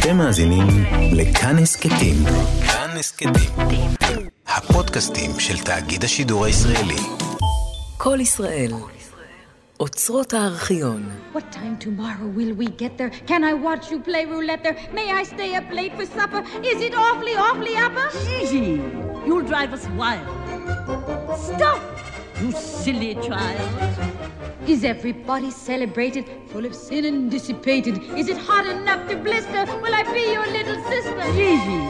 אתם מאזינים לכאן הסכתים. כאן הסכתים. הפודקאסטים של תאגיד השידור הישראלי. כל ישראל. אוצרות הארכיון. What time tomorrow will we get there? Can I watch you play roulette there? May I stay up late for supper? Is it awfully, awfully upper? Easy. You'll drive us wild. Stop! You silly child. Is everybody celebrated, full of sin and dissipated? Is it hot enough to blister? Will I be your little sister? Easy.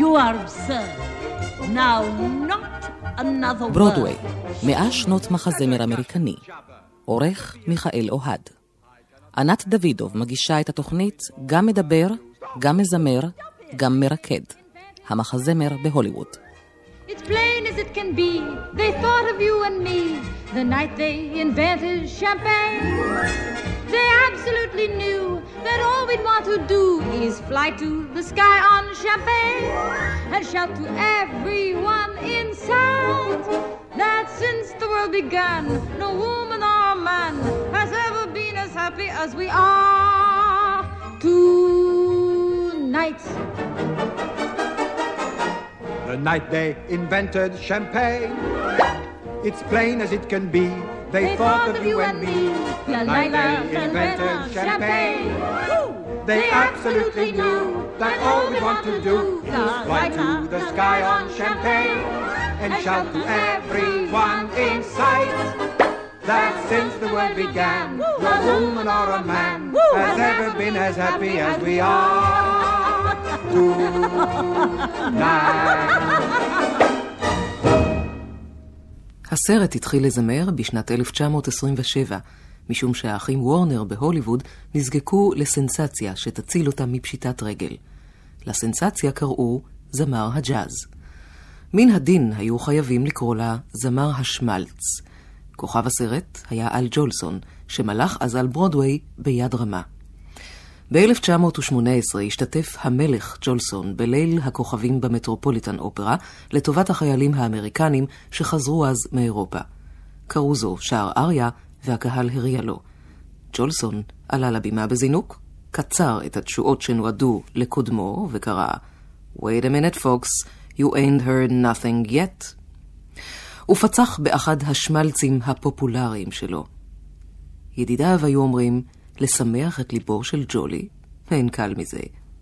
You are absurd. Now, not another word. ברודוויי, מאה שנות מחזמר אמריקני. עורך מיכאל אוהד. ענת דוידוב מגישה את התוכנית גם מדבר, גם מזמר, גם מרקד. המחזמר בהוליווד. It's plain as it can be. They thought of you and me the night they invented champagne. They absolutely knew that all we'd want to do is fly to the sky on champagne and shout to everyone in that since the world began, no woman or man has ever been as happy as we are tonight. The night they invented champagne. It's plain as it can be. They, thought, of you and me. The night they invented champagne. They absolutely knew that all we want to do is fly to the sky on champagne and shout to everyone in sight that since the world began, no woman or a man has ever been as happy as we are. הסרט התחיל לזמר בשנת 1927, משום שהאחים וורנר בהוליווד נזקקו לסנסציה שתציל אותם מפשיטת רגל. לסנסציה קראו זמר הג'אז. מן הדין היו חייבים לקרוא לה זמר השמלץ. כוכב הסרט היה אל ג'ולסון, שמלך אז על ברודוויי ביד רמה. ב-1918 השתתף המלך ג'ולסון בליל הכוכבים במטרופוליטן אופרה לטובת החיילים האמריקנים שחזרו אז מאירופה. קרוזו שר אריה והקהל הריע לו. ג'ולסון עלה לבימה בזינוק, קצר את התשואות שנועדו לקודמו וקרא Wait a minute folks, you ain't heard nothing yet. ופצח באחד השמלצים הפופולריים שלו. ידידיו היו אומרים, לשמח את ליבו של ג'ולי, אין קל מזה.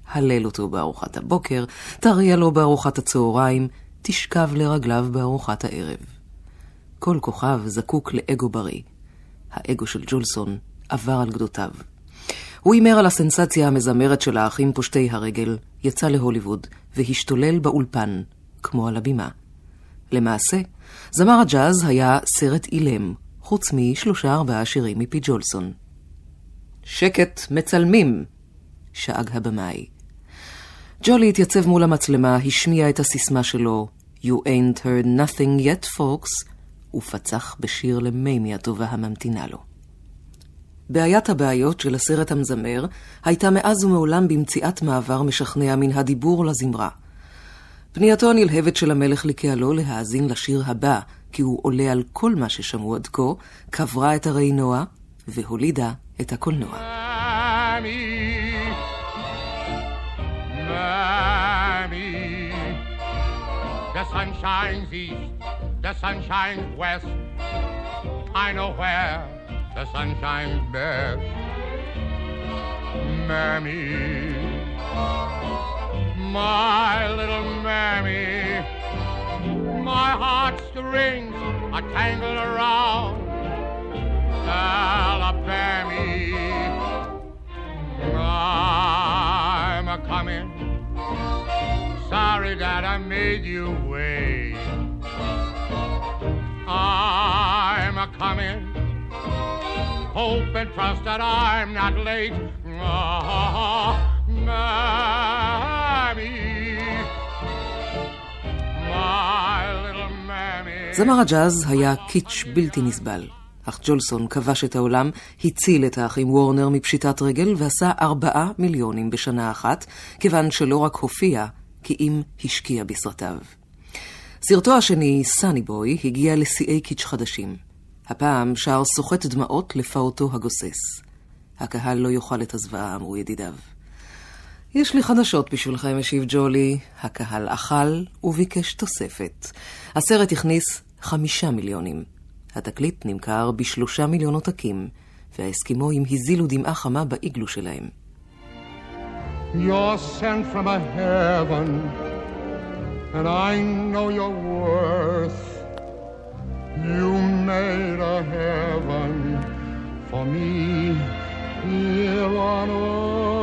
הלל אותו בארוחת הבוקר, תריע לו בארוחת הצהריים, תשכב לרגליו בארוחת הערב. כל כוכב זקוק לאגו בריא. האגו של ג'ולסון עבר על גדותיו. הוא הימר על הסנסציה המזמרת של האחים פושטי הרגל, יצא להוליווד, והשתולל באולפן, כמו על הבימה. למעשה, זמר הג'אז היה סרט אילם, חוץ משלושה ארבעה שירים מפי ג'ולסון. שקט, מצלמים! שאג הבמאי. ג'ולי התייצב מול המצלמה, השמיע את הסיסמה שלו, You ain't heard nothing yet, folks, ופצח בשיר למימי הטובה הממתינה לו. בעיית הבעיות של הסרט המזמר הייתה מאז ומעולם במציאת מעבר משכנע מן הדיבור לזמרה. פנייתו הנלהבת של המלך לקהלו להאזין לשיר הבא, כי הוא עולה על כל מה ששמעו עד כה, קברה את הרעינוע והולידה את הקולנוע. Mammy, the sun shines east, the sun shines west. I know where the sun shines best. Mammy, my little mammy, my heartstrings are tangled around Alabama. I'm a coming. Sorry that I made you wait. I'm a coming. Hope and trust that I'm not late. Oh, mammy, my little mammy. זמר הג'אז היה קיץ' בלתי נסבל. אך ג'ולסון כבש את העולם, הציל את האחים וורנר מפשיטת רגל ועשה ארבעה מיליונים בשנה אחת, כיוון שלא רק הופיע, כי אם השקיע בסרטיו. סרטו השני, סאני בוי, הגיע לשיאי קיץ' חדשים. הפעם שר סוחט דמעות לפעוטו הגוסס. הקהל לא יאכל את הזוועה, אמרו ידידיו. יש לי חדשות בשבילכם, השיב ג'ולי. הקהל אכל וביקש תוספת. הסרט הכניס חמישה מיליונים. התקליט נמכר בשלושה מיליון עותקים, והאסקימואים הזילו דמעה חמה באיגלו שלהם. You're sent from a heaven, and I know your worth. You made a heaven for me here on earth.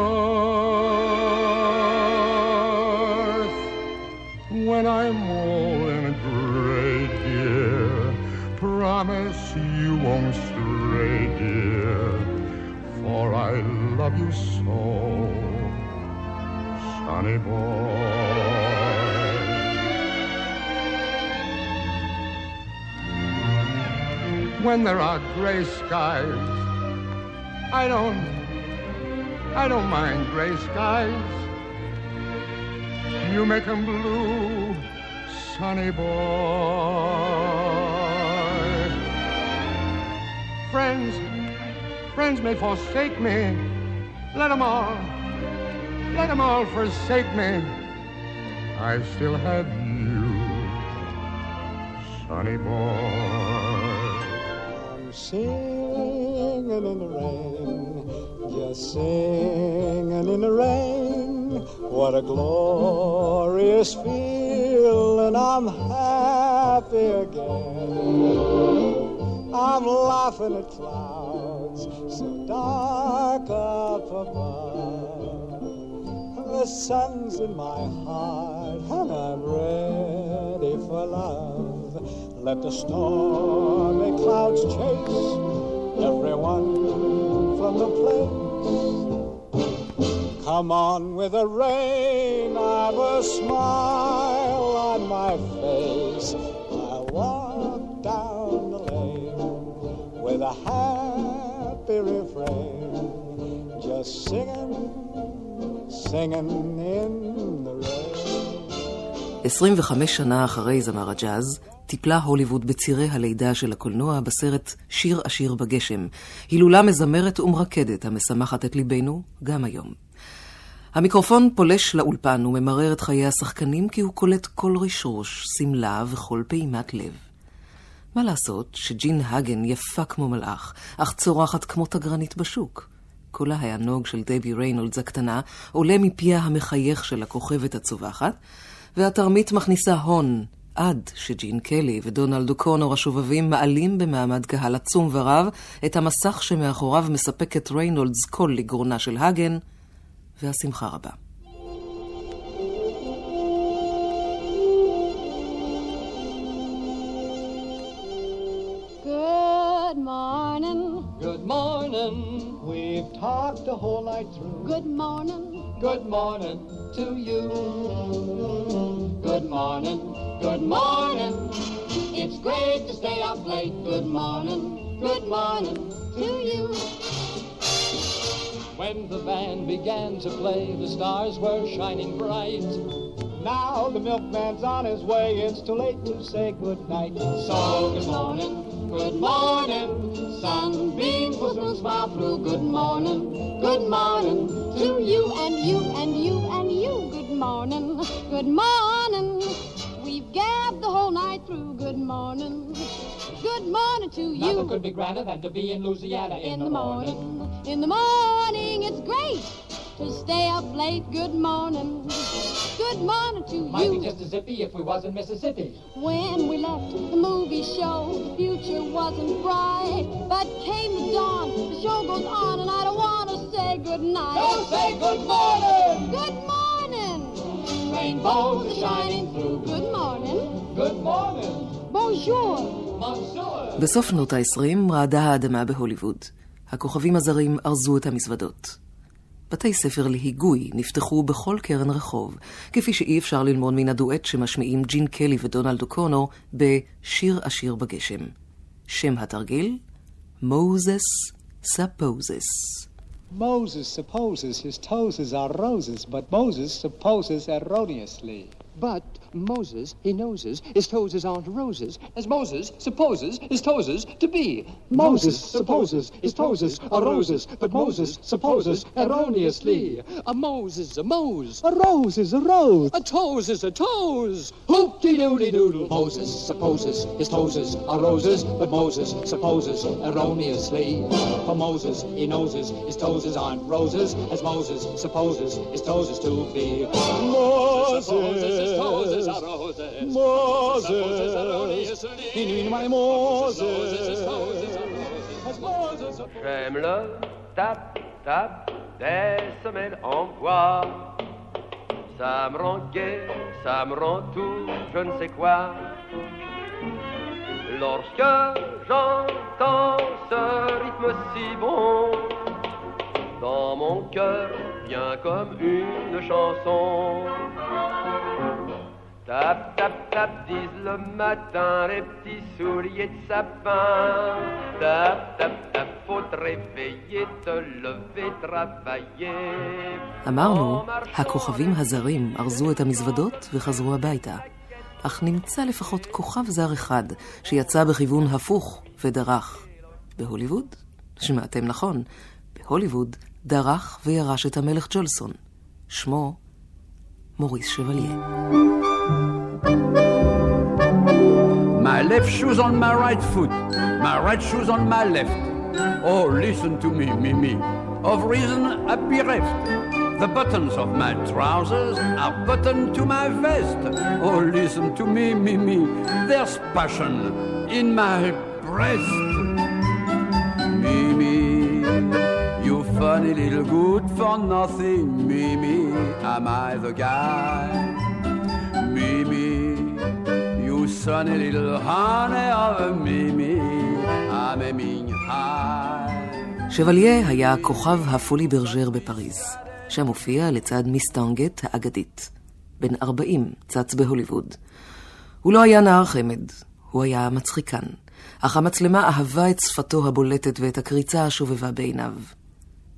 Promise you won't stray, dear, for I love you so, sonny boy. When there are gray skies, I don't, I don't mind gray skies. You make 'em blue, sunny boy. Friends, friends may forsake me. Let 'em all, let 'em all forsake me. I still have you, sunny boy. I'm Singing in the rain, just singing in the rain. What a glorious feeling, I'm happy again. I'm laughing at clouds so dark up above. The sun's in my heart and I'm ready for love. Let the stormy clouds chase everyone from the place. Come on with the rain, I've a smile on my face. Happy refrain, just singing, singing in the rain. 25 שנה אחרי זמר הג'אז, טיפלה הוליווד בצירי הלידה של הקולנוע בסרט שיר עשיר בגשם, הילולה מזמרת ומרקדת המשמחת את ליבנו גם היום. המיקרופון פולש לאולפן וממרר את חיי השחקנים כי הוא קולט כל רשרוש, שמלה וכל פעימת לב. מה לעשות שג'ין הגן יפה כמו מלאך, אך צורחת כמו תגרנית בשוק. קולה הנוג של דבי ריינולדס הקטנה עולה מפיה המחייך של הכוכבת הצווחת, והתרמית מכניסה הון עד שג'ין קלי ודונלד אוקונור השובבים מעלים במעמד קהל עצום ורב את המסך שמאחוריו מספקת ריינולדס קול לגרונה של הגן, והשמחה רבה. Good morning. Good morning. We've talked the whole night through. Good morning. Good morning to you. Good morning. Good morning. It's great to stay up late. Good morning. Good morning to you. When the band began to play, the stars were shining bright. Now the milkman's on his way, it's too late to say good night. So good morning, good morning. Soon smile through. Good morning. Good morning to you and you and you and you. Good morning. Good morning. We've gabbed the whole night through. Good morning. Good morning to you. Nothing could be grander than to be in Louisiana in, in the morning. In the morning, it's great to stay up late. Good morning. Good morning to Might be you. just as zippy if we was in Mississippi. When we left the movie show, the future wasn't bright. But came the dawn, the show goes on, and I don't want to say good night. Don't say good morning! Good morning. Rainbows are shining through. Good morning. Good morning, Bonjour. monsieur. בסוף שנות ה-20 רעדה האדמה בהוליווד. הכוכבים הזרים ארזו את המזוודות. בתי ספר להיגוי נפתחו בכל קרן רחוב, כפי שאי אפשר ללמוד מן הדואט שמשמיעים ג'ין קלי ודונלד אוקונור ב"שיר עשיר בגשם". שם התרגיל? מוזס ספוזס. Moses supposes his toes are roses, but Moses supposes erroneously. But Moses, he noses, his toes aren't roses, as Moses supposes his toes to be. Moses supposes his toes are roses, but Moses supposes erroneously. A Moses, a Mose. A rose is a rose. A toes is a toes. Hoop-de-doodle-doodle. Moses supposes his toes are roses, but Moses supposes erroneously. For Moses, he noses his toes aren't roses, as Moses supposes his toes to be. Moses. Supposes his toes J'aime le tap tap des semelles en bois. Ça me rend gai, ça me rend tout, je ne sais quoi. Lorsque j'entends ce rythme si bon, dans mon cœur vient comme une chanson. Tap, tap, tap, disent le matin les petits souliers de sapin. Tap, tap, tap, faut te réveiller, te lever, travailler. אמרנו, הכוכבים הזרים ארזו את המזוודות וחזרו הביתה. אך נמצא לפחות כוכב זר אחד שיצא בכיוון הפוך ודרך. בהוליווד? שמעתם נכון, בהוליווד דרך וירש את המלך ג'ולסון. שמו מוריס שבליה. My left shoe's on my right foot, my right shoe's on my left. Oh, listen to me, Mimi. Of reason I bereft. The buttons of my trousers are buttoned to my vest. Oh, listen to me, Mimi. There's passion in my breast. Mimi, you funny little good for nothing, Mimi. Am I the guy? Mimi, you sunny little honey of a Mimi. I'm aiming high. שבליה היה כוכב הפולי ברג'ר בפריז. שם הופיע לצד מיסטנגט האגדית. בן 40, צץ בהוליווד. הוא לא היה נער חמד, הוא היה מצחיקן, אך המצלמה אהבה את שפתו הבולטת ואת הקריצה השובבה בעיניו.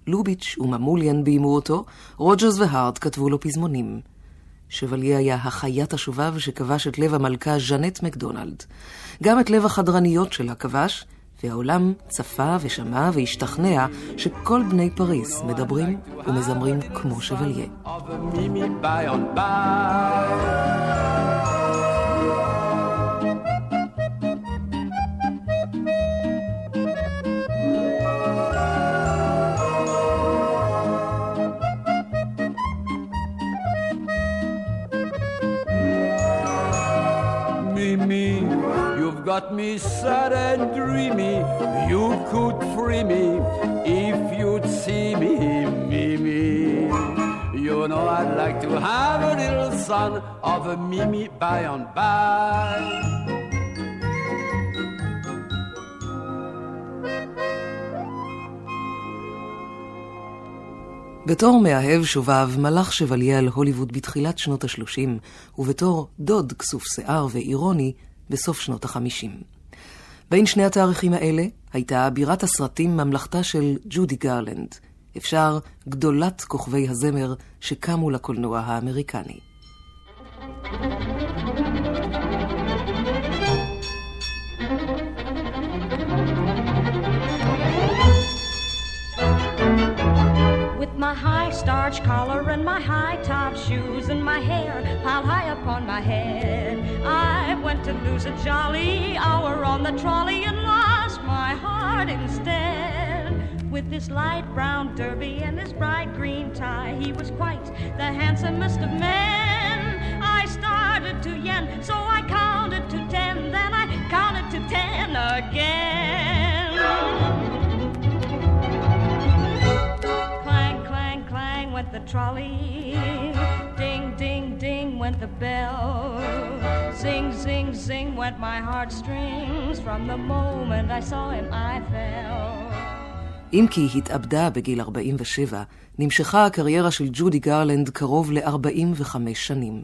לוביץ' וממוליאן ביימו אותו, רוג'רס והארד כתבו לו פזמונים. שבליה היה החייט השובב שכבש את לב המלכה ז'נט מקדונלד. גם את לב החדרניות שלה כבש, והעולם צפה ושמע והשתכנע שכל בני פריס מדברים ומזמרים כמו שבליה. Got me sad and dreamy. You could free me if you'd see me, Mimi. You know I'd like to have a little son of a Mimi by and by. בתור מאהב שובב מלך שבליה על הוליווד בתחילת שנות ה-30, ובתור דוד כסוף שיער ואירוני בסוף שנות ה-50. בין שני התאריכים האלה הייתה בירת הסרטים ממלכתה של ג'ודי גרלנד, אפשר גדולת כוכבי הזמר שקמו לקולנוע האמריקני. My high starch collar and my high top shoes and my hair piled high upon my head, went to lose a jolly hour on the trolley and lost my heart instead. With his light brown derby and his bright green tie, he was quite the handsomest of men. I started to yen, so I counted to ten, then I counted to ten again. Clang, clang, clang went the trolley. Ding, ding, went the bell. Zing, zing, zing went my heartstrings. From the moment I saw him, I fell. אם כי התאבדה בגיל 47, נמשכה הקריירה של ג'ודי גרלנד קרוב ל-45 שנים.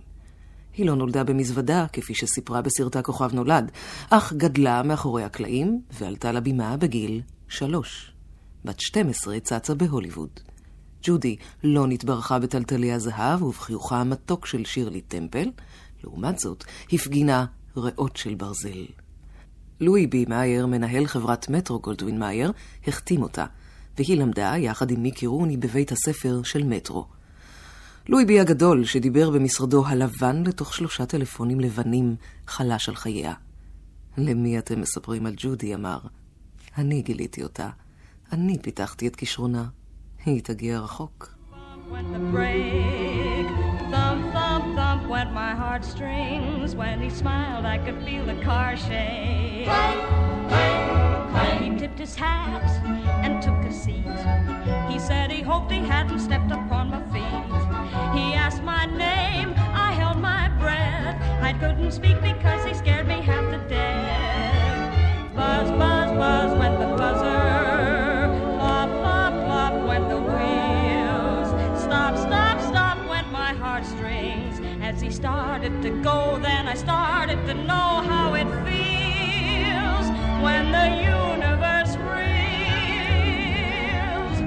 היא לא נולדה במזוודה, כפי שסיפרה בסרטה כוכב נולד, אך גדלה מאחורי הקלעים ועלתה לבימה בגיל שלוש. בת 12 צצה בהוליווד. ג'ודי לא נתברכה בטלטלי הזהב ובחיוכה המתוק של שירלי טמפל, לעומת זאת, הפגינה ריאות של ברזל. לואי בי מאייר, מנהל חברת מטרו גולדווין מאייר, החתים אותה, והיא למדה, יחד עם מיקי רוני, בבית הספר של מטרו. לואי בי הגדול, שדיבר במשרדו הלבן לתוך שלושה טלפונים לבנים, חלש על חייה. למי אתם מספרים על ג'ודי? אמר. אני גיליתי אותה. אני פיתחתי את כישרונה. היא תגיע רחוק. Thump, thump, thump went my heartstrings. When he smiled, I could feel the car shake. Clang, clang, clang. He tipped his hat and took a seat. He said he hoped he hadn't stepped upon my feet. He asked my name, I held my breath. I couldn't speak because he scared me half to death. Buzz, buzz, buzz went the buzzer. To go, then I started to know how it feels when the universe reels.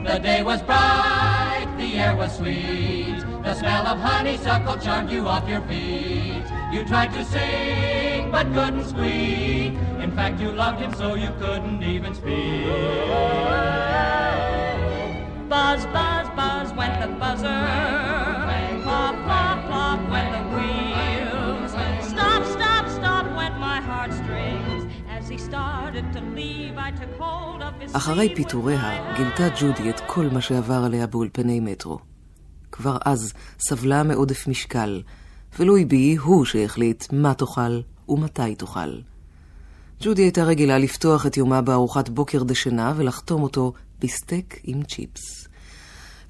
The day was bright, the air was sweet. The smell of honeysuckle charmed you off your feet. You tried to sing, but couldn't squeak. In fact, you loved him so you couldn't even speak. Buzz, buzz, buzz went the buzzer. אחרי פיטוריה גילתה ג'ודי את כל מה שעבר עליה באולפני מטרו. כבר אז סבלה מעודף משקל, ולואי בי הוא שהחליט מה תאכל ומתי תאכל. ג'ודי הייתה רגילה לפתוח את יומה בארוחת בוקר דשנה ולחתום אותו בסטייק עם צ'יפס.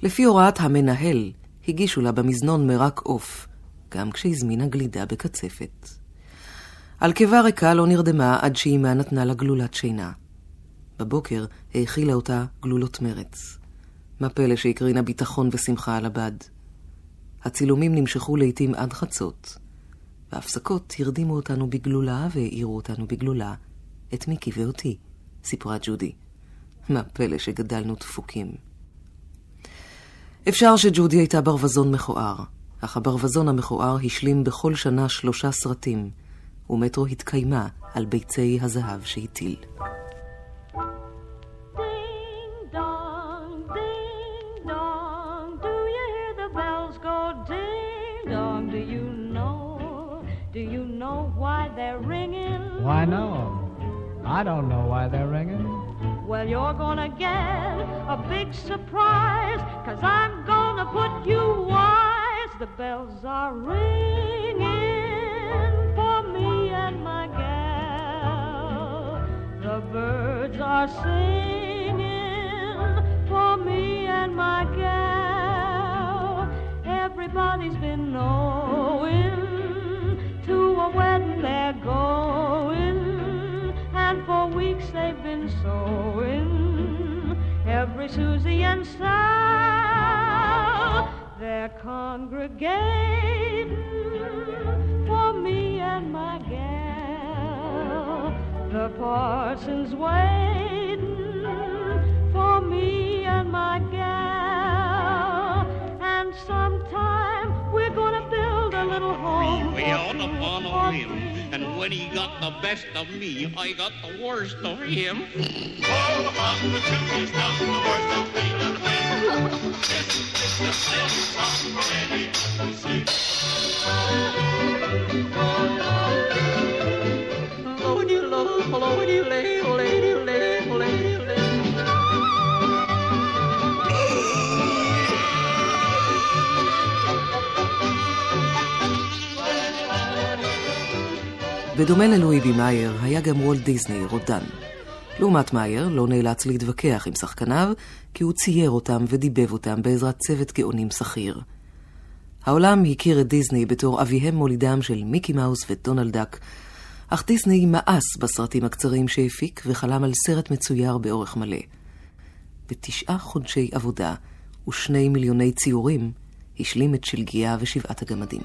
לפי הוראת המנהל, הגישו לה במזנון מרק עוף, גם כשהזמינה גלידה בקצפת. על קיבה ריקה לא נרדמה עד שאימה נתנה לה גלולת שינה. בבוקר האכילה אותה גלולות מרץ. מה פלא שהקרינה ביטחון ושמחה על הבד. הצילומים נמשכו לעתים עד חצות. בהפסקות הרדימו אותנו בגלולה והעירו אותנו בגלולה, את מיקי ואותי, סיפרה ג'ודי. מה פלא שגדלנו דפוקים. אפשר שג'ודי הייתה ברווזון מכוער, אך הברווזון המכוער השלים בכל שנה שלושה סרטים, ומטרו התקיימה על ביצי הזהב שהטיל. Why, no. I don't know why they're ringing. Well, you're gonna get a big surprise, cause I'm gonna put you wise. The bells are ringing for me and my gal. The birds are singing for me and my gal. Everybody's been been sewing. Every Susie and Sal, they're congregating for me and my gal. The parson's waiting for me and my gal, and sometime little home. We out upon a limb, and when he got the best of me, I got the worst of him. All how the truth is not the worst of me. This is the sin from בדומה ללואי בי מאייר, היה גם וולט דיסני רודן. לעומת מאייר, לא נאלץ להתווכח עם שחקניו, כי הוא צייר אותם ודיבב אותם בעזרת צוות גאונים שכיר. העולם הכיר את דיסני בתור אביהם מולידם של מיקי מאוס ודונלד דאק, אך דיסני מאס בסרטים הקצרים שהפיק וחלם על סרט מצויר באורך מלא. בתשעה חודשי עבודה ושני מיליוני ציורים, השלים את שלגיה ושבעת הגמדים.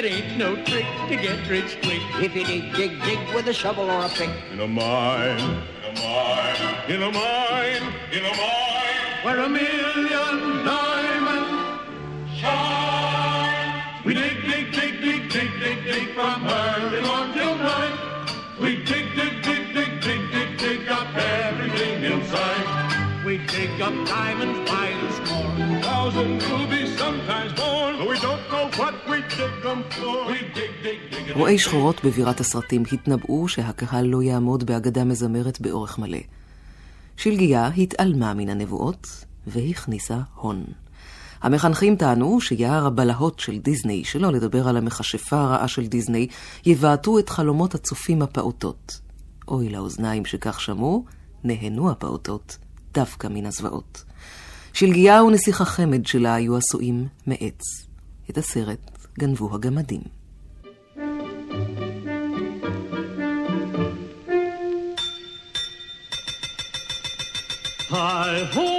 It ain't no trick to get rich quick. If you dig, dig, dig with a shovel or a pick. In a mine, in a mine, in a mine, in a mine, where a million diamonds shine. We dig, dig, dig, dig, dig, dig, dig from early morn till night. We dig, dig, dig, dig, dig, dig, dig up everything in sight. We dig up diamonds by the score, thousand rubies, sometimes more. We don't know what we dig them for. We dig, dig, dig. רואי שחורות בבירת הסרטים התנבאו שהקהל לא יעמוד בהגדה מזמרת באורך מלא. שלגיה התעלמה מן הנבואות והכניסה הון. המחנכים טענו שיער הבלהות של דיסני, שלא לדבר על המכשפה הרעה של דיסני, יבעטו את חלומות הצופים הפעוטות. אוי לאוזניים שכך שמעו, נהנו הפעוטות דווקא מן הזוועות. שלגיה ונסיך החמד שלה היו עשויים מעץ. את הסרט גנבו הגמדים. Hi ho,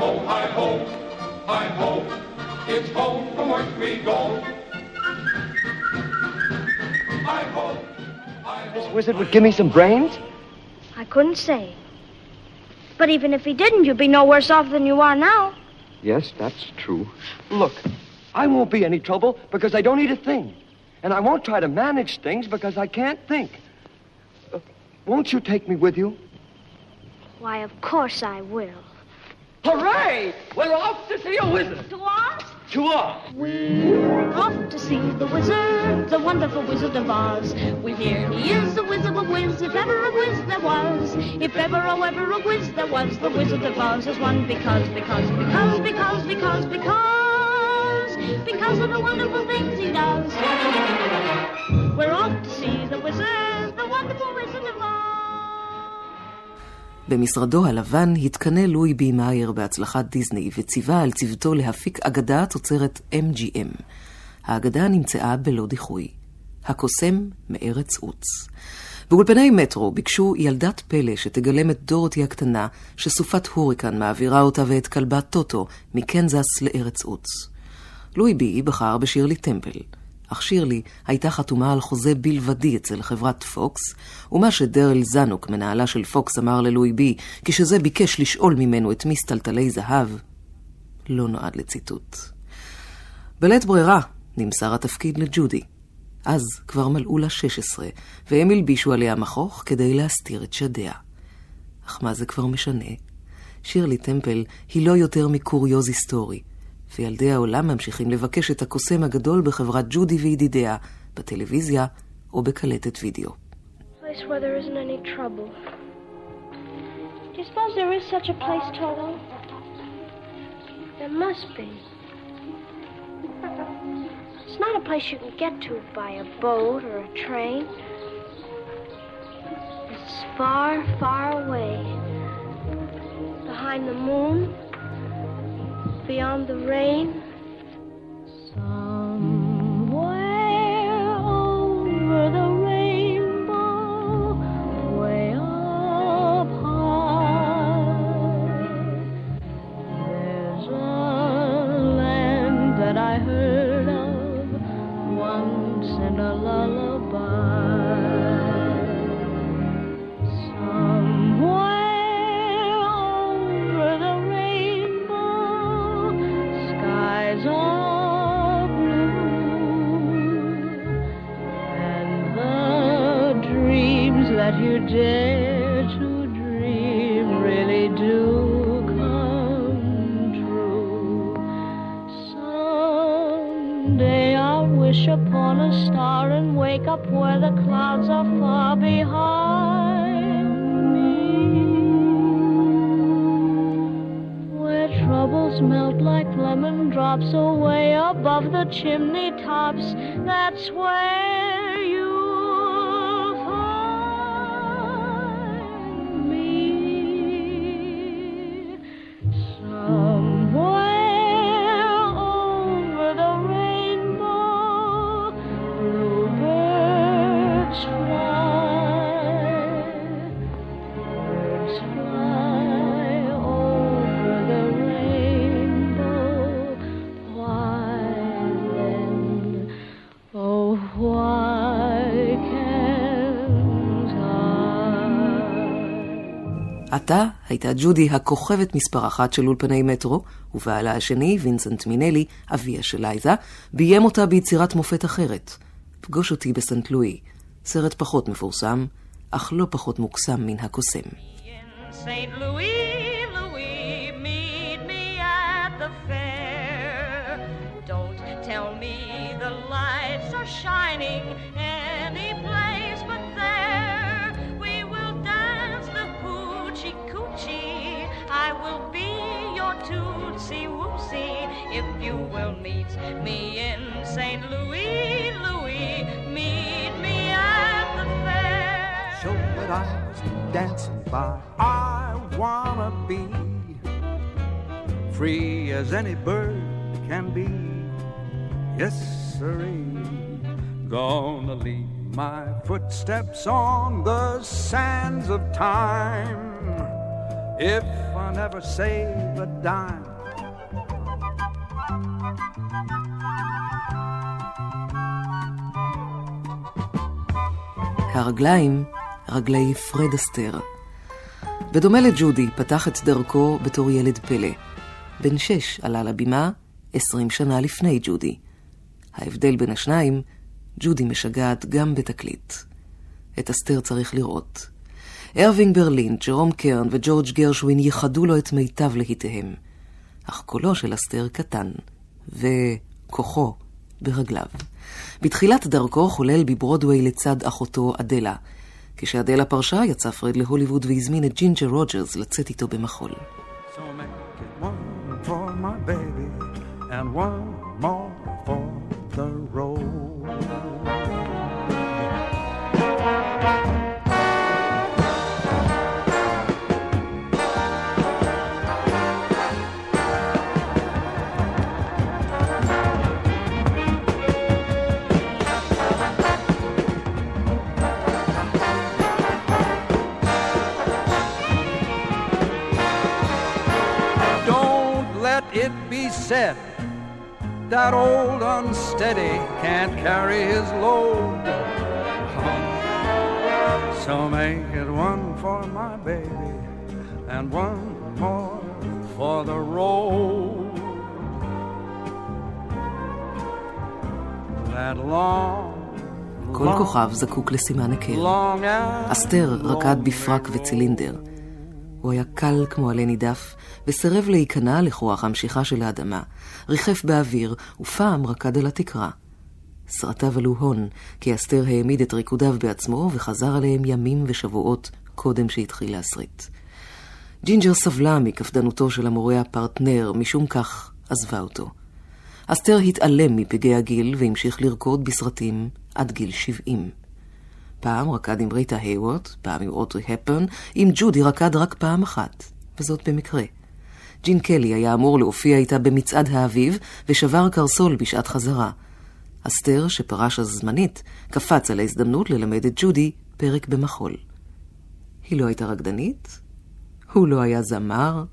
ho, hi ho, hi ho, hi ho, it's home from earth we go. Hi ho, hi ho. This wizard would give me some brains? I couldn't say. But even if he didn't, you'd be no worse off than you are now. Yes, that's true. Look, I won't be any trouble because I don't need a thing. And I won't try to manage things because I can't think. Uh, won't you take me with you? Why, of course I will. Hooray! We're off to see a wizard. To Oz? To Oz. We're off to see the wizard, the wonderful wizard of Oz. We hear he is the whiz of a whiz, if ever a whiz there was. If ever, oh, ever a whiz there was, the wizard of Oz is one because, because, because, because, because, because, because of the wonderful things he does. We're off to see the wizard, the wonderful wizard of Oz. במשרדו הלבן התקנא לואי בי מאייר בהצלחת דיסני וציווה על צוותו להפיק אגדה תוצרת MGM. האגדה נמצאה בלא דיחוי. הקוסם מארץ עוץ. באולפני מטרו ביקשו ילדת פלא שתגלם את דורותי הקטנה, שסופת הוריקן מעבירה אותה ואת כלבה טוטו מקנזס לארץ עוץ. לואי בי בחר בשירלי טמפל. אך שירלי הייתה חתומה על חוזה בלבדי אצל חברת פוקס, ומה שדרל זנוק, מנהלה של פוקס, אמר ללואי בי, כשזה ביקש לשאול ממנו את מסטלטלי זהב, לא נועד לציטוט. בלית ברירה נמסר התפקיד לג'ודי. אז כבר מלאו לה 16, והם הלבישו עליה מכוך כדי להסתיר את שדיה. אך מה זה כבר משנה? שירלי טמפל היא לא יותר מקוריוז היסטורי, וילדי העולם ממשיכים לבקש את הקוסם הגדול בחברת ג'ודי וידידיה, בטלוויזיה או בקלטת וידאו. Far, far away. Behind the moon, beyond the rain. עתה הייתה ג'ודי הכוכבת מספר אחת של אולפני מטרו, ובעלה השני, וינסנט מינלי, אביה של לייזה, ביים אותה ביצירת מופת אחרת, פגוש אותי בסנט לואי, סרט פחות מפורסם, אך לא פחות מוקסם מן הקוסם. Shining me in St. Louis, Louis. Meet me at the fair. show that I was dancing by. I wanna be free as any bird can be. Yes, sirree. Gonna leave my footsteps on the sands of time. If I never save a dime. הרגליים, רגלי פרד אסתר. בדומה לג'ודי, פתח את דרכו בתור ילד פלא. בן שש עלה לבימה, עשרים שנה לפני ג'ודי. ההבדל בין השניים, ג'ודי משגעת גם בתקליט. את אסתר צריך לראות. ארווינג ברלין, ג'רום קרן וג'ורג' גרשווין ייחדו לו את מיטב להיטיהם. אך קולו של אסתר קטן, וכוחו ברגליו. בתחילת דרכו חולל בברודוויי לצד אחותו אדלה. כשאדלה פרשה, יצא פרד להוליווד והזמין את ג'ינג'ר רוג'רס לצאת איתו במחול. So said that old unsteady can't carry his load. So make it one for my baby and one more for the road. That long, כל כוכב זקוק לסימן היכר. long as אסתר רקד בפרק וצילינדר. הוא היה קל כמו עלה נידף, וסירב להיכנע לכוח המשיכה של האדמה. ריחף באוויר, ופעם רקד על התקרה. סרטיו עלו הון, כי אסתר העמיד את ריקודיו בעצמו, וחזר עליהם ימים ושבועות קודם שהתחיל להסריט. ג'ינג'ר סבלה מקפדנותו של המורה הפרטנר, משום כך עזבה אותו. אסתר התעלם מפגעי הגיל והמשיך לרקוד בסרטים עד גיל 70. פעם רקד עם ריטה היוורד, פעם עם אוטרי הפרן, עם ג'ודי רקד רק פעם אחת, וזאת במקרה. ג'ין קלי היה אמור להופיע איתה במצעד האביב, ושבר קרסול בשעת חזרה. אסתר, שפרש אז זמנית, קפץ על ההזדמנות ללמד את ג'ודי פרק במחול. היא לא הייתה רקדנית, הוא לא היה זמר,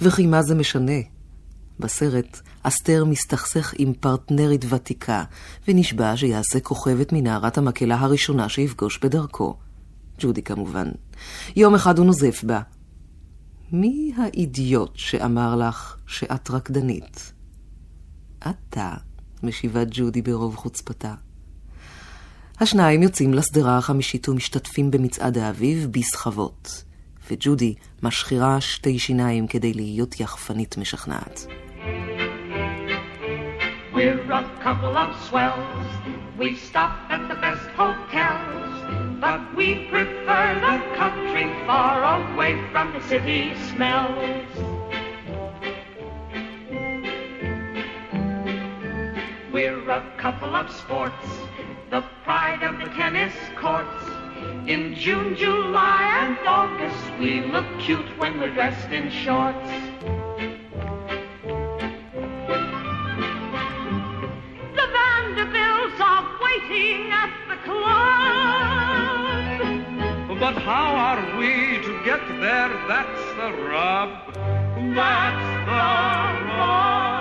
וכי מה זה משנה? בסרט, אסתר מסתכסך עם פרטנרית ותיקה, ונשבע שיעשה כוכבת מנערת המקהלה הראשונה שיפגוש בדרכו. ג'ודי כמובן. יום אחד הוא נוזף בה. מי האידיוט שאמר לך שאת רקדנית? אתה, משיבה ג'ודי ברוב חוצפתה. השניים יוצאים לשדרה החמישית ומשתתפים במצעד האביב בסחבות, וג'ודי משחירה שתי שיניים כדי להיות יחפנית משכנעת. We're a couple of swells. We stop at the best hotels. But we prefer the country far away from the city smells. We're a couple of sports, the pride of the tennis courts. In June, July, and August, we look cute when we're dressed in shorts. Vanderbilts are waiting at the club. But how are we to get there? That's the rub. That's the rub.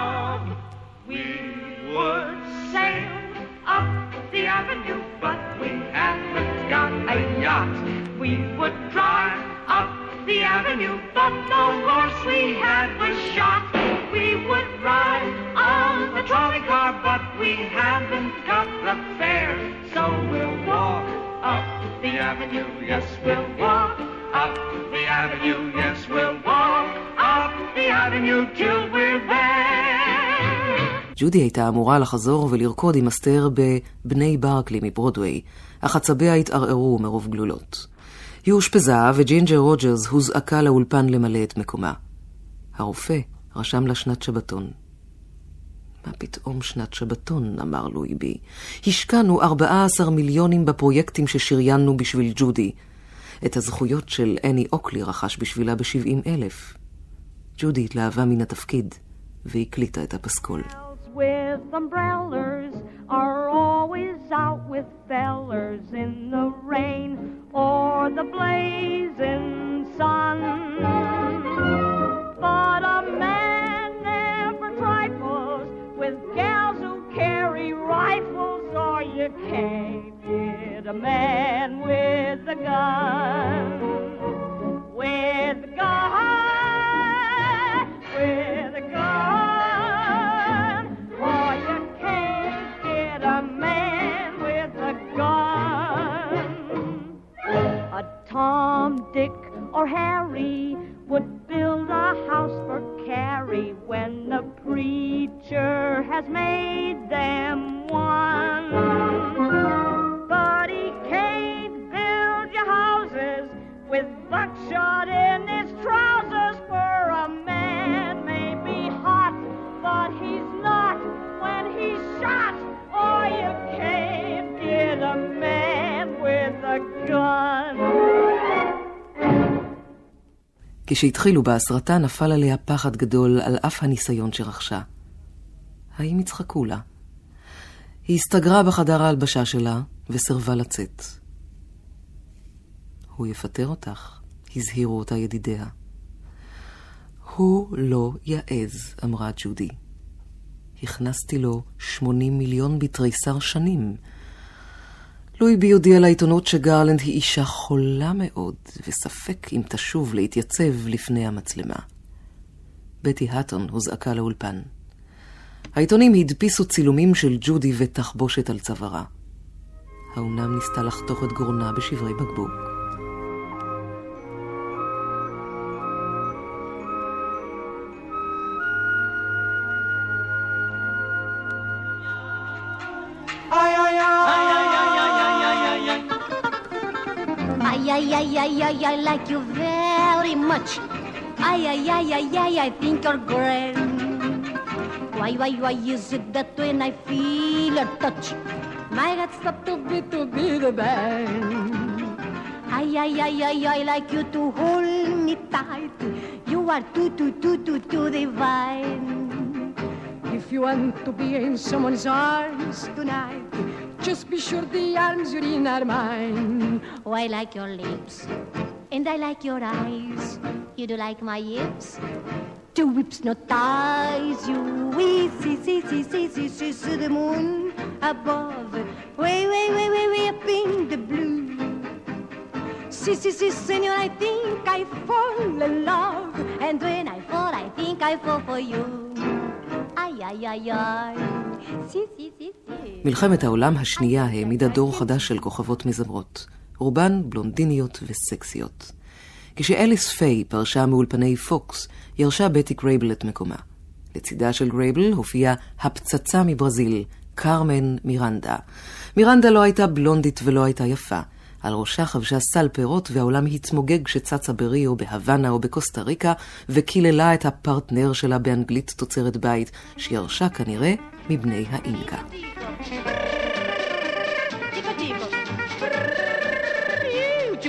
ג'ודי הייתה אמורה לחזור ולרקוד עם אסתר בבני ברקלי מברודוויי, אך עצביה התערערו מרוב גלולות. היא אושפזה וג'ינג'ר רוג'רס הוזעקה לאולפן למלא את מקומה. הרופא רשם לה שנת שבתון. מה פתאום שנת שבתון, אמר לואי בי. השקענו 14 מיליונים בפרויקטים ששריינו בשביל ג'ודי. את הזכויות של אני אוקלי רכש בשבילה ב-70 אלף. ג'ודי התלהבה מן התפקיד, והקליטה את הפסקול. With umbrellas are always out with fellers in the rain or the blazing sun. But a man never trifles with gals who carry rifles, or you can't get a man with a gun. With Tom, Dick, or Harry would build a house for Carrie when the preacher has made them כשהתחילו בהסרטה נפל עליה פחד גדול על אף הניסיון שרכשה. האם יצחקו לה? היא הסתגרה בחדר ההלבשה שלה וסירבה לצאת. הוא יפטר אותך, הזהירו אותה ידידיה. הוא לא יעז, אמרה ג'ודי. הכנסתי לו 80 מיליון בתריסר שנים. לואי בי הודיע לעיתונות שגרלנד היא אישה חולה מאוד, וספק אם תשוב להתייצב לפני המצלמה. בטי האטון הוזעקה לאולפן. העיתונים הדפיסו צילומים של ג'ודי ותחבושת על צווארה. האומנם ניסתה לחתוך את גרונה בשברי בקבוק. Ay, ay, ay, I like you very much. Ay, ay, ay, ay, ay, I think you're great. Why, why, why is it that when I feel your touch, my heart stops to beat, to be the band? Ay, ay, ay, ay, I like you to hold me tight. You are too, too, too, too, too divine. If you want to be in someone's arms tonight, just be sure the arms you're in are mine. Oh, I like your lips, and I like your eyes. You do like my hips? Two whips, no ties. You we see, see, see, see, see, see, see the moon above. Way, way, way, way, way up in the blue. See, see, see, senor, I think I fall in love. And when I fall, I think I fall for you. Ay, ay, ay, ay. מלחמת העולם השנייה העמידה דור חדש של כוכבות מזמרות, רובן בלונדיניות וסקסיות. כשאליס פיי פרשה מאולפני פוקס, ירשה בטי גרייבל את מקומה. לצידה של גרייבל הופיעה הפצצה מברזיל, קרמן מירנדה. מירנדה לא הייתה בלונדית ולא הייתה יפה. על ראשה חבשה סל פירות והעולם התמוגג כשצצה בריו, בהוואנה או בקוסטה ריקה, וקיללה את הפרטנר שלה באנגלית תוצרת בית, שירשה כנראה מבני האינקה.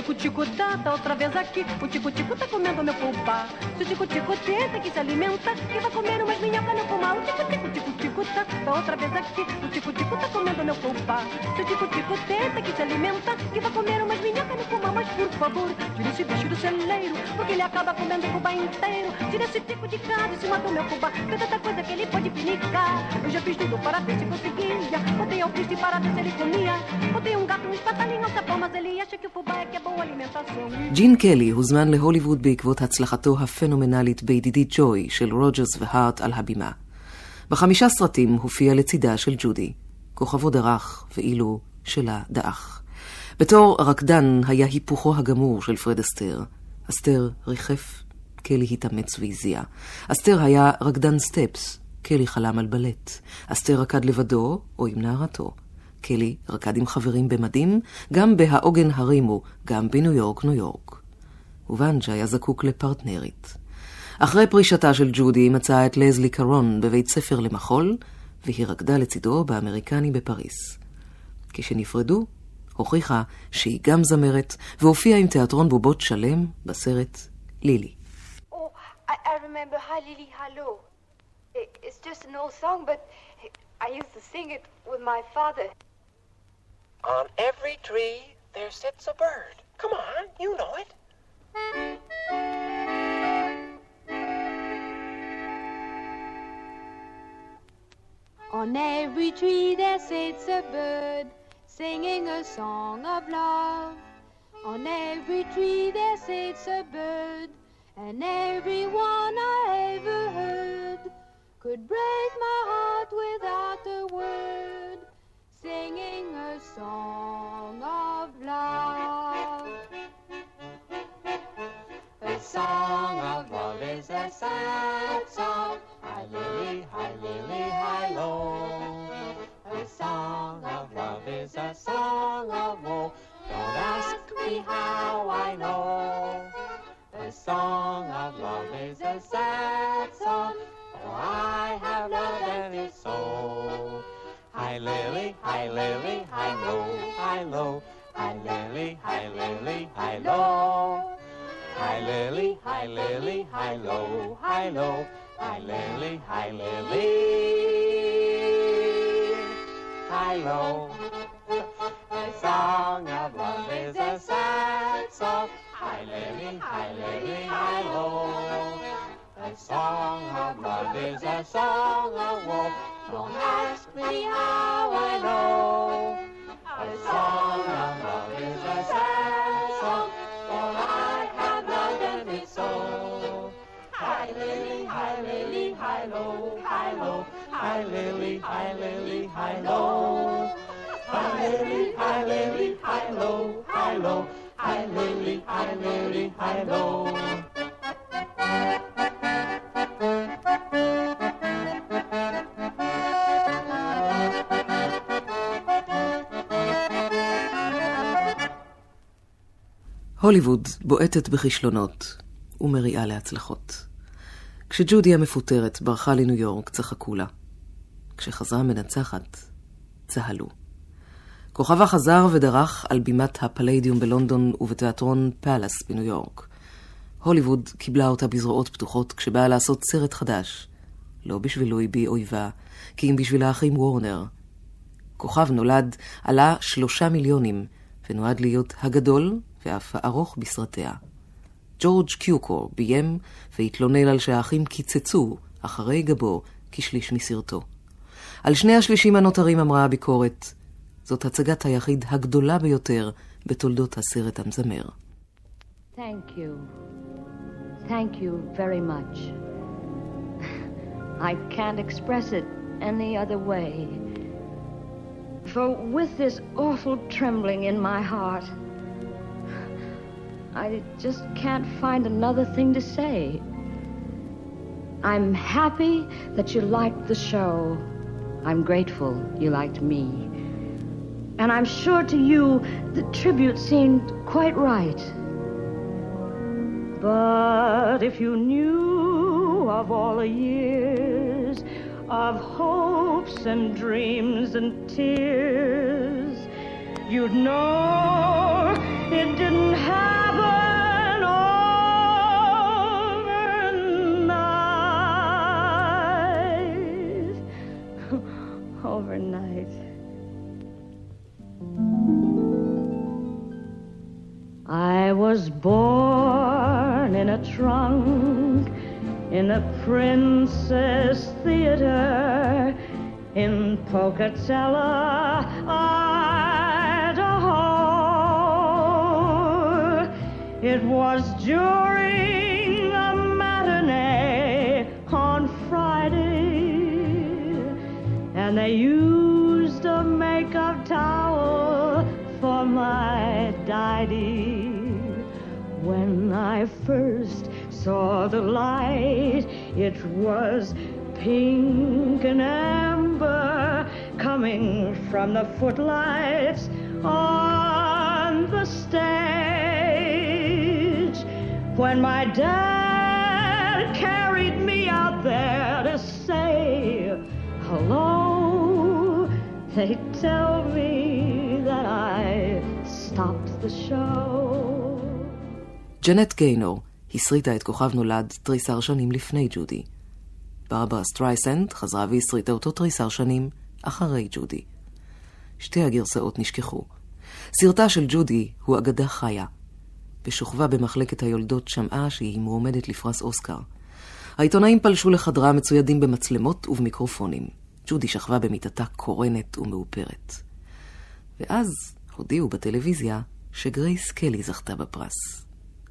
Tico-tico tá, tá outra vez aqui. O tico-tico tá comendo meu pulpa. Se o tico-tico tenta que se alimenta, que vai comer umas minhocas no pulmão. O tico-tico, tico-tico tá, tá outra vez aqui. O tico-tico tá comendo meu pulpa. Se o tico-tico tenta que se alimenta, que vai comer umas minhocas no pulmão. Mas por favor, tira esse bicho do celeiro, porque ele acaba comendo o pulpa inteiro. Tira esse tico de casa e se mata o meu pulpa. Tem tanta coisa que ele pode pinicar. Eu já fiz tudo para ver se conseguia. Botei ao piste para ver se ele comia. Botei um gato, um espatalinho, um sapão, mas ele acha que o fubá é que é bom ג'ין קלי הוזמן להוליווד בעקבות הצלחתו הפנומנלית בידידי ג'וי של רוג'רס והארט על הבימה. בחמישה סרטים הופיע לצידה של ג'ודי. כוכבו דרך ואילו שלה דעך. בתור רקדן היה היפוכו הגמור של פרד אסטר. אסטר ריחף, קלי התאמץ והזיע. אסטר היה רקדן סטפס, קלי חלם על בלט. אסטר רקד לבדו או עם נערתו. קלי רקד עם חברים במדים, גם בהעוגן הרימו, גם בניו יורק, ניו יורק. ובנג' היה זקוק לפרטנרית. אחרי פרישתה של ג'ודי מצא את לזלי קרון בבית ספר למחול, והיא רקדה לצידו באמריקני בפריס. כשנפרדו, הוכיחה שהיא גם זמרת, והופיעה עם תיאטרון בובות שלם בסרט לילי. Oh, I, I I used to sing it with my father. On every tree there sits a bird. Come on, you know it. On every tree there sits a bird, singing a song of love. On every tree there sits a bird, and every one I ever heard could break my heart without a word, singing a song of love. A song of love is a sad song. Hi lily, hi lily, hi lo. A song of love is a song of woe. Don't ask me how I know. A song of love is a sad song. For I have loved and it's so. Hi lily, hi lily, hi lo, hi lo. Hi lily, hi lily, hi lo. Hi lily, hi lily, hi lo, hi lo. Hi lily, hi lily, hi lo. A song of love is a sad song. Hi lily, hi lily, hi lo. A song of love is a song of woe. Don't ask me how I know. A song of love is a sad song, for I have loved and it's so. Hi lily, hi lily, hi lo, hi lo, hi lily, hi lily, hi lo. Hi lily, hi lily, hi lo, hi lo, hi lily, hi lily, hi lo. הוליווד בועטת בכישלונות ומריעה להצלחות. כשג'ודי המפוטרת ברחה לניו יורק, צחקו לה. כשחזרה מנצחת, צהלו. כוכבה חזר ודרך על בימת הפליידיום בלונדון ובתיאטרון פאלאס בניו יורק. הוליווד קיבלה אותה בזרועות פתוחות כשבאה לעשות סרט חדש. לא בשביל אויבי אויבה, כי אם בשביל האחים וורנר. כוכב נולד, עלה שלושה מיליונים, ונועד להיות הגדול ואף הארוך בסרטיה. ג'ורג' קיוקור ביים והתלונן על שהאחים קיצצו אחרי גבו כשליש מסרטו. על שני השלישים הנותרים אמרה הביקורת, זאת הצגת היחיד הגדולה ביותר בתולדות הסרט המזמר. Thank you. Thank you very much. I can't express it any other way. For with this awful trembling in my heart, I just can't find another thing to say. I'm happy that you liked the show. I'm grateful you liked me. And I'm sure to you the tribute seemed quite right. But if you knew of all the years of hopes and dreams and tears, you'd know it didn't happen overnight. overnight. I was born in a trunk in a princess theater in Pocatello, Idaho. It was during a matinee on Friday, and they used a makeup towel for my daddy. When I first saw the light, it was pink and amber coming from the footlights on the stage. When my dad carried me out there to say hello, they tell me that I stopped the show. ג'נט גיינור הסריטה את כוכב נולד תריסר שנים לפני ג'ודי. ברברה סטרייסנד חזרה והסריטה אותו תריסר שנים אחרי ג'ודי. שתי הגרסאות נשכחו. סרטה של ג'ודי הוא אגדה חיה. בשוכבה במחלקת היולדות שמעה שהיא מועמדת לפרס אוסקר. העיתונאים פלשו לחדרה מצוידים במצלמות ובמיקרופונים. ג'ודי שכבה במיטתה קורנת ומאופרת. ואז הודיעו בטלוויזיה שגרייס קלי זכתה בפרס.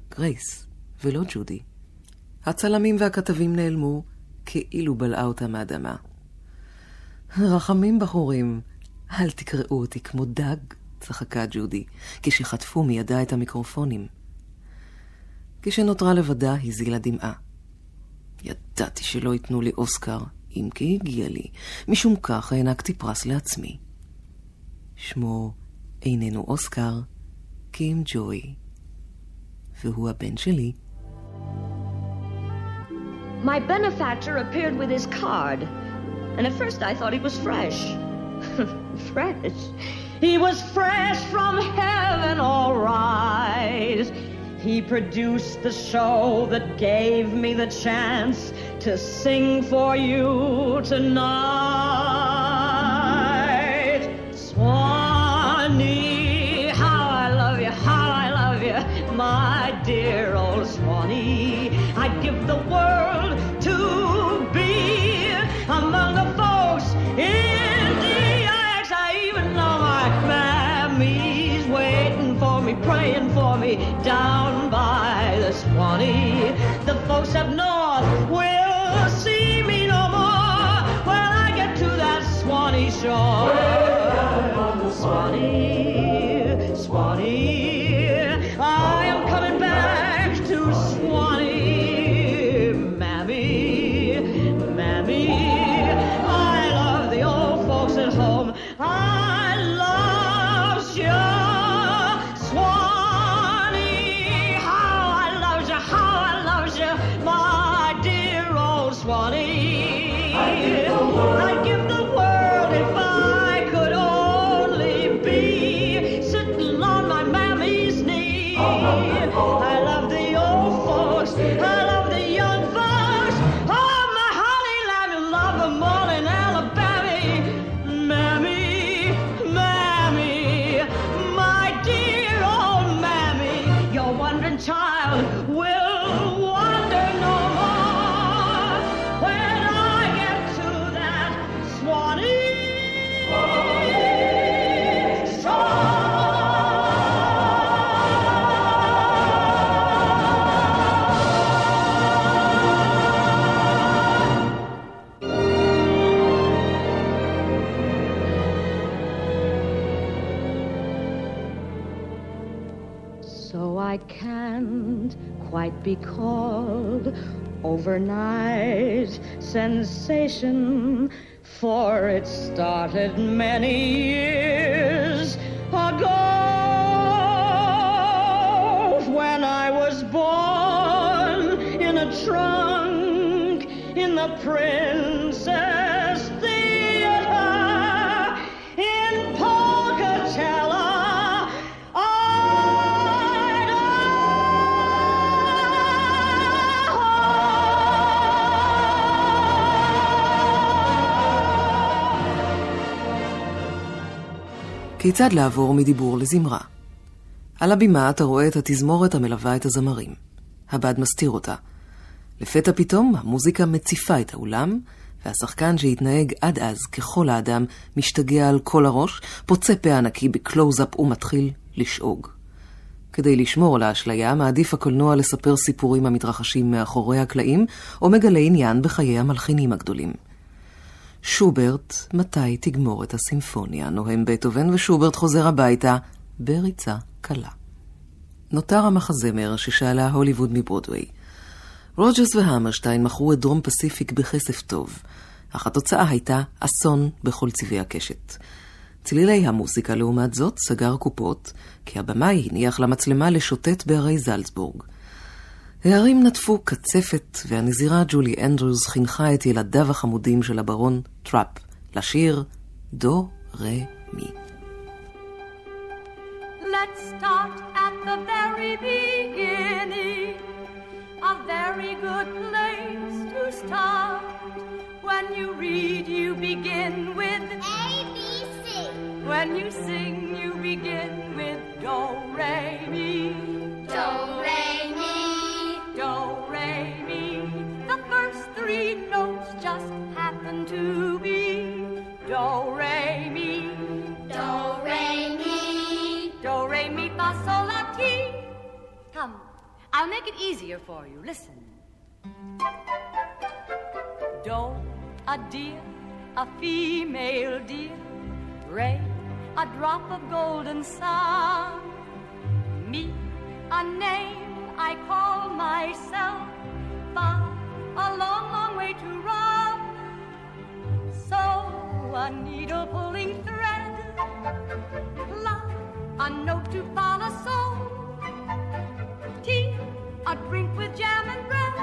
גרייס, ולא ג'ודי. הצלמים והכתבים נעלמו כאילו בלעה אותם האדמה. רחמים בחורים, אל תקראו אותי כמו דג, צחקה ג'ודי, כשחטפו מידה את המיקרופונים. כשנותרה לבדה, הזילה דמעה. ידעתי שלא ייתנו לי אוסקר, אם כי הגיע לי, משום כך הענקתי פרס לעצמי. שמו איננו אוסקר, כי אם ג'וי. והוא הבן שלי. My benefactor appeared with his card, and at first I thought he was fresh. fresh? He was fresh from heaven, all right. He produced the show that gave me the chance to sing for you tonight. Wandering child will wander no be called overnight sensation, for it started many years ago when I was born in a trunk in the Princess כיצד לעבור מדיבור לזמרה? על הבימה אתה רואה את התזמורת המלווה את הזמרים. הבד מסתיר אותה. לפתע פתאום המוזיקה מציפה את האולם, והשחקן שהתנהג עד אז ככל האדם משתגע על כל הראש, פוצה פה ענקי בקלוז-אפ ומתחיל לשאוג. כדי לשמור על האשליה, מעדיף הקולנוע לספר סיפורים המתרחשים מאחורי הקלעים, או מגלה עניין בחיי המלחינים הגדולים. שוברט, מתי תגמור את הסימפוניה? נוהם בטהובן, ושוברט חוזר הביתה בריצה קלה. נותר המחזמר ששאלה הוליווד מברודוויי. רוג'רס והמרשטיין מכרו את דרום פסיפיק בכסף טוב, אך התוצאה הייתה אסון בכל צבעי הקשת. צלילי המוזיקה, לעומת זאת, שבר קופות, כי הבמאי הניח למצלמה לשוטט בהרי זלצבורג. ההרים נטפו קצפת, והנזירה ג'ולי אנדרוס חינכה את ילדיו החמודים של הברון טראפ לשיר דו, רה, מי. Let's start at the very beginning. A very good place to start. When you read, you begin with A, B, C. When you sing, you begin with Do, Re, Mi. Do, Re, Mi. Do, Re, Mi. The first three notes just happen to be Do, Re, Mi. Do, Re, Mi. Do, Re, Mi, Fa, Sol, La, Ti. Come, I'll make it easier for you. Listen. Do, a deer, a female deer. Ray, a drop of golden sun. Me, a name I call myself. Fa, a long, long way to run. So, a needle pulling thread. La, a note to follow. So, tea, a drink with jam and bread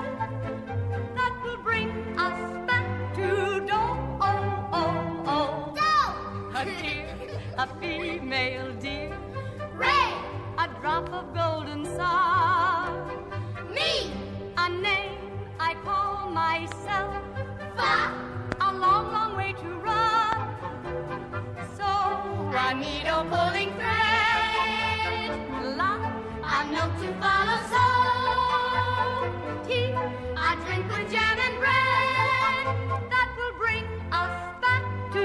that will bring us back to do. Oh, oh, oh. Do. A deer, a female deer. Ray, a drop of golden sun. I need a pulling thread. La, a note to follow. So tea, a drink with jam and bread that will bring us back to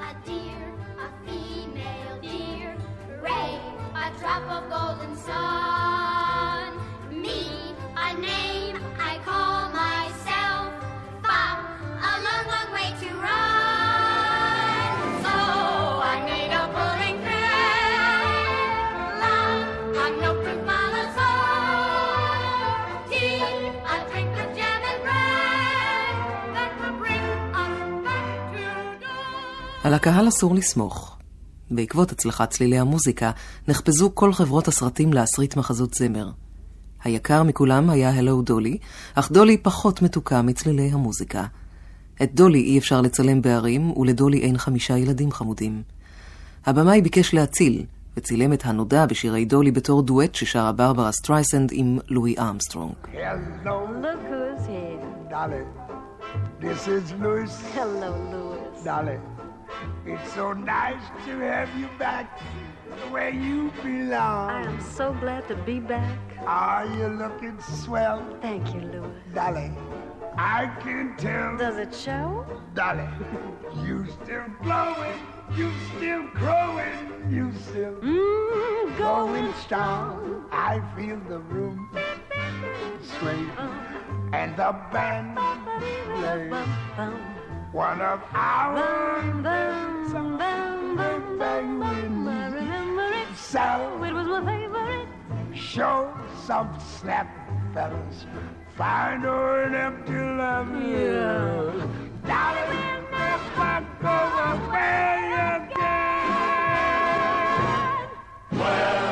A deer, a female deer. Ray, a drop of golden sun. על הקהל אסור לסמוך. בעקבות הצלחת צלילי המוזיקה, נחפזו כל חברות הסרטים להסריט מחזות זמר. היקר מכולם היה הלו דולי, אך דולי פחות מתוקה מצלילי המוזיקה. את דולי אי אפשר לצלם בהרים, ולדולי אין חמישה ילדים חמודים. הבמאי ביקש להציל, וצילם את הנודע בשירי דולי בתור דואט ששרה ברברה סטרייסנד עם לואי ארמסטרונג. Hello, Look who's here. Dolly. This is Louis. Hello, Louis. Dolly. It's so nice to have you back where you belong. I am so glad to be back. Are you looking swell? Thank you, Louis. Dolly, I can tell. Does it show? Dolly, you still glowing, you still growing, you still mm, going strong. I feel the room sway and the band play one of our bang with me. so. It was my favorite. Show some snap, fellas. Find her an empty love. Yeah. Dolly will never go away again. Well,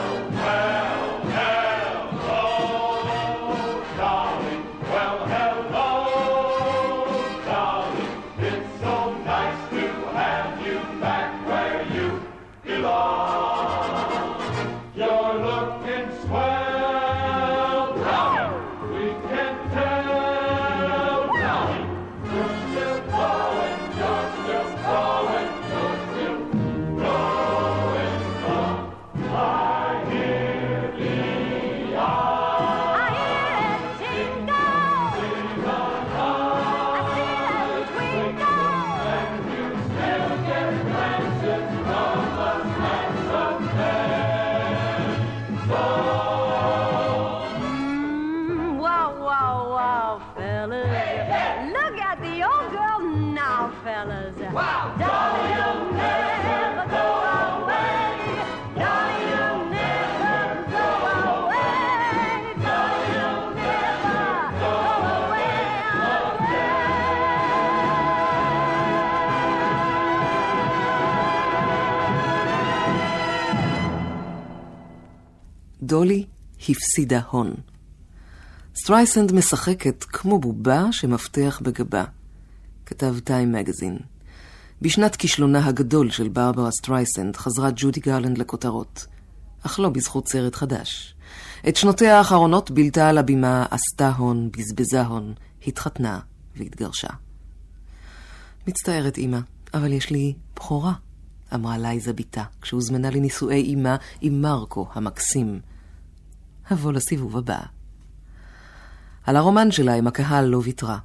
דולי הפסידה הון. סטרייסנד משחקת כמו בובה שמפתח בגבה. כתב טיים מגזין. בשנת כישלונה הגדול של ברברה סטרייסנד חזרה ג'ודי גרלנד לכותרות, אך לא בזכות סרט חדש. את שנותיה האחרונות בילתה על הבימה, עשתה הון, בזבזה הון, התחתנה והתגרשה. מצטערת, אמא, אבל יש לי בכורה, אמרה לייזה בתה, כשהוזמנה לנישואי אמה עם מרקו המקסים. הבוא לסיבוב הבא. על הרומן שלה עם הקהל לא ויתרה.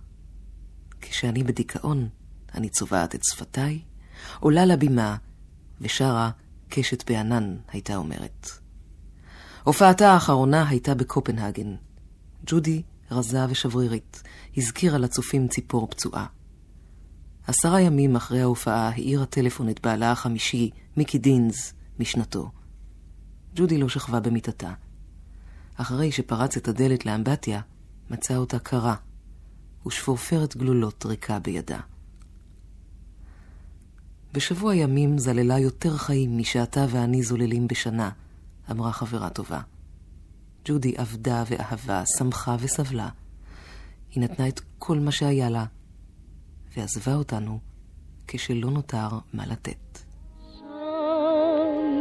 כשאני בדיכאון, אני צובעת את שפתיי, עולה לבימה ושרה קשת בענן, הייתה אומרת. הופעתה האחרונה הייתה בקופנהגן. ג'ודי, רזה ושברירית, הזכירה לצופים ציפור פצועה. עשרה ימים אחרי ההופעה העירה טלפון את בעלה החמישי, מיקי דינס, משנתו. ג'ודי לא שכבה במיטתה. אחרי שפרץ את הדלת לאמבטיה, מצא אותה קרה, ושפורפרת גלולות ריקה בידה. בשבוע ימים זללה יותר חיים משאתה ואני זוללים בשנה, אמרה חברה טובה. ג'ודי עבדה ואהבה, שמחה וסבלה. היא נתנה את כל מה שהיה לה, ועזבה אותנו כשלא נותר מה לתת.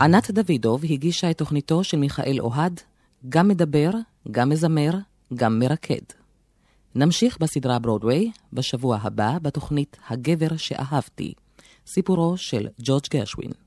ענת דוידוב הגישה את תוכניתו של מיכאל אוהד, גם מדבר, גם מזמר, גם מרקד. נמשיך בסדרה ברודוויי בשבוע הבא בתוכנית הגבר שאהבתי, סיפורו של ג'ורג' גרשווין.